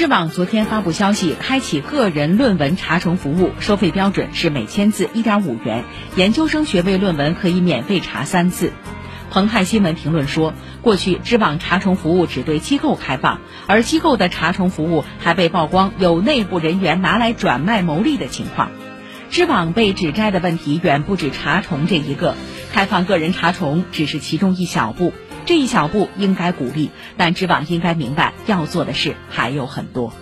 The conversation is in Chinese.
知网昨天发布消息，开启个人论文查重服务，收费标准是每千字一点五元，研究生学位论文可以免费查三次。澎湃新闻评论说，过去知网查重服务只对机构开放，而机构的查重服务还被曝光有内部人员拿来转卖牟利的情况。知网被指摘的问题远不止查重这一个，开放个人查重只是其中一小步，这一小步应该鼓励，但知网应该明白要做的事还有很多。